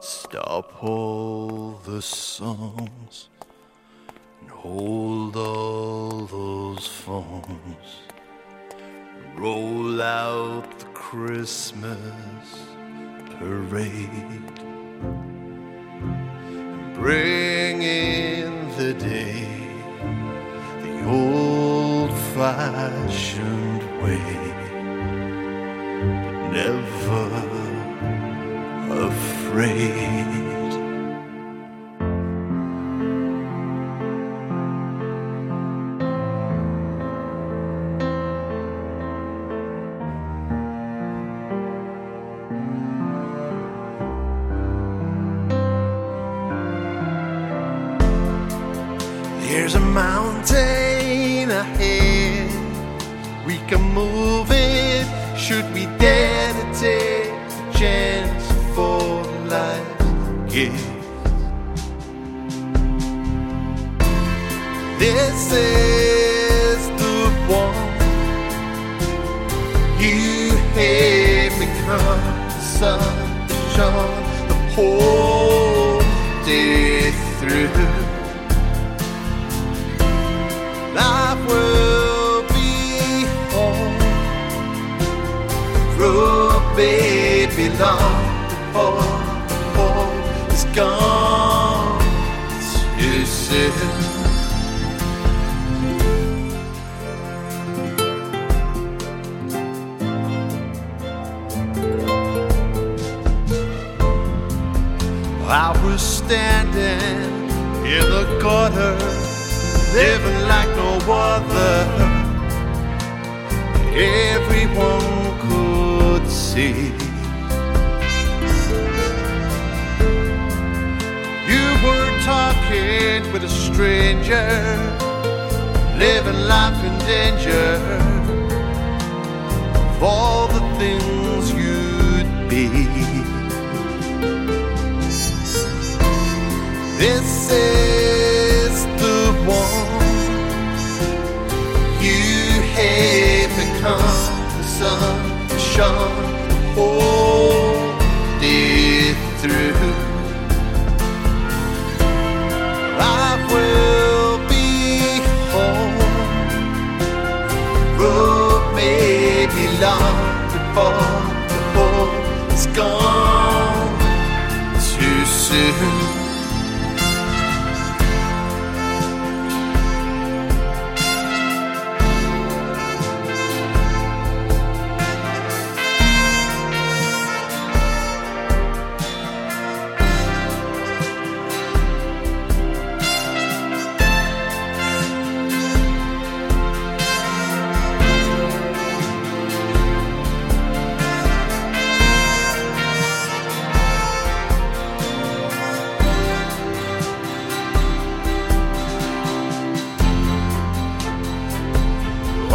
Stop all the songs and hold all those phones. Roll out the Christmas parade. And bring the old fashioned way, but never afraid. There's a mountain ahead. We can move it. Should we dare to take a chance for life's gift? This is the one you have become that shone the whole Life will be. Road baby long is gone too soon. I was standing in the gutter, living like no other. Everyone could see. You were talking with a stranger, living life in danger of all the things sun shone whole day through. Life will be home. Road may be long before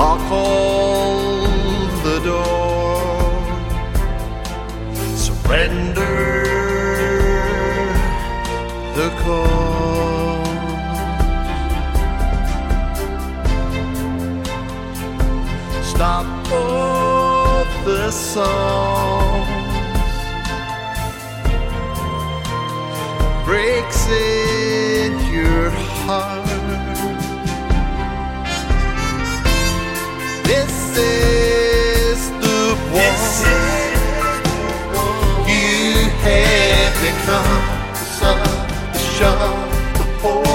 All the door. Surrender the call. Stop all the songs. Breaks in your heart. come, the sun, the shove, the whole.